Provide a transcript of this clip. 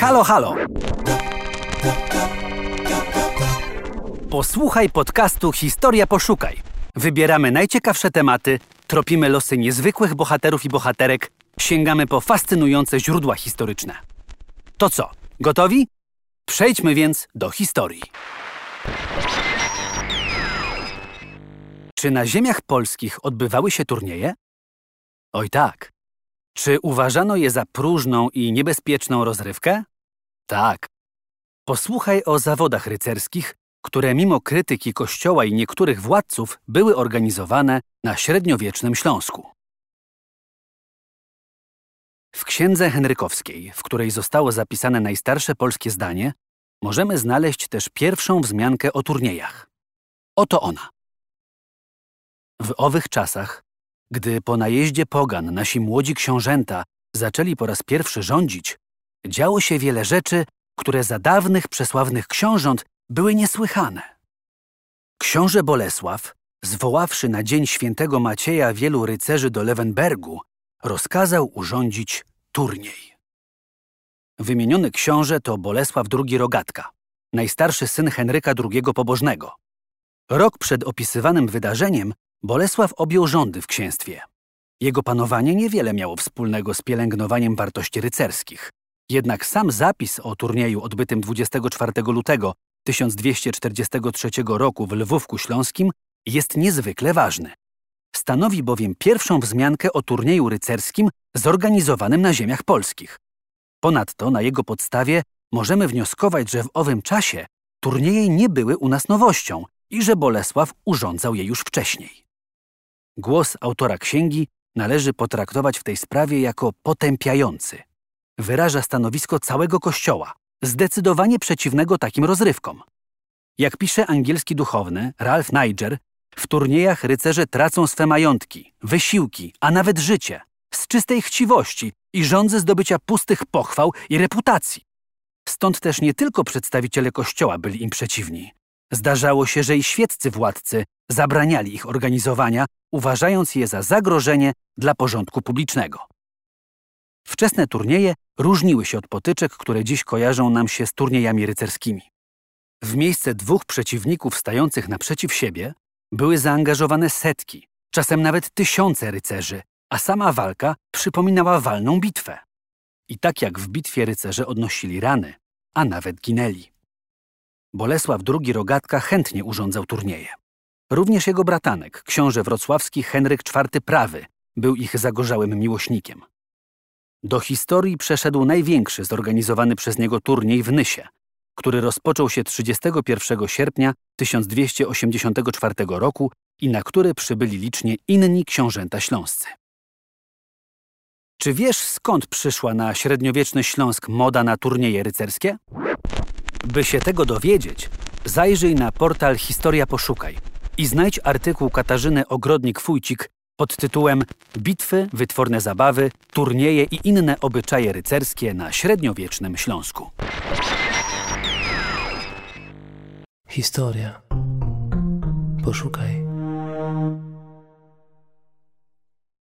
Halo, halo! Posłuchaj podcastu Historia Poszukaj. Wybieramy najciekawsze tematy, tropimy losy niezwykłych bohaterów i bohaterek, sięgamy po fascynujące źródła historyczne. To co, gotowi? Przejdźmy więc do historii. Czy na ziemiach polskich odbywały się turnieje? Oj tak. Czy uważano je za próżną i niebezpieczną rozrywkę? Tak. Posłuchaj o zawodach rycerskich, które mimo krytyki Kościoła i niektórych władców były organizowane na średniowiecznym Śląsku. W księdze Henrykowskiej, w której zostało zapisane najstarsze polskie zdanie, możemy znaleźć też pierwszą wzmiankę o turniejach. Oto ona. W owych czasach, gdy po najeździe pogan nasi młodzi książęta zaczęli po raz pierwszy rządzić, działo się wiele rzeczy, które za dawnych przesławnych książąt były niesłychane. Książę Bolesław, zwoławszy na dzień świętego Macieja wielu rycerzy do Lewenbergu, rozkazał urządzić turniej. Wymieniony książę to Bolesław II Rogatka, najstarszy syn Henryka II Pobożnego. Rok przed opisywanym wydarzeniem Bolesław objął rządy w księstwie. Jego panowanie niewiele miało wspólnego z pielęgnowaniem wartości rycerskich. Jednak sam zapis o turnieju odbytym 24 lutego 1243 roku w Lwówku Śląskim jest niezwykle ważny. Stanowi bowiem pierwszą wzmiankę o turnieju rycerskim zorganizowanym na ziemiach polskich. Ponadto na jego podstawie możemy wnioskować, że w owym czasie turnieje nie były u nas nowością i że Bolesław urządzał je już wcześniej. Głos autora księgi należy potraktować w tej sprawie jako potępiający. Wyraża stanowisko całego Kościoła, zdecydowanie przeciwnego takim rozrywkom. Jak pisze angielski duchowny Ralph Niger, w turniejach rycerze tracą swe majątki, wysiłki, a nawet życie, z czystej chciwości i żądzy zdobycia pustych pochwał i reputacji. Stąd też nie tylko przedstawiciele Kościoła byli im przeciwni. Zdarzało się, że i świeccy władcy zabraniali ich organizowania, uważając je za zagrożenie dla porządku publicznego. Wczesne turnieje różniły się od potyczek, które dziś kojarzą nam się z turniejami rycerskimi. W miejsce dwóch przeciwników stających naprzeciw siebie były zaangażowane setki, czasem nawet tysiące rycerzy, a sama walka przypominała walną bitwę. I tak jak w bitwie rycerze odnosili rany, a nawet ginęli. Bolesław II Rogatka chętnie urządzał turnieje. Również jego bratanek, książę wrocławski Henryk IV Prawy, był ich zagorzałym miłośnikiem. Do historii przeszedł największy zorganizowany przez niego turniej w Nysie, który rozpoczął się 31 sierpnia 1284 roku i na który przybyli licznie inni książęta śląscy. Czy wiesz skąd przyszła na średniowieczny Śląsk moda na turnieje rycerskie? By się tego dowiedzieć, zajrzyj na portal Historia Poszukaj i znajdź artykuł Katarzyny Ogrodnik-Fujcik pod tytułem Bitwy, wytworne zabawy, turnieje i inne obyczaje rycerskie na średniowiecznym Śląsku. Historia. Poszukaj.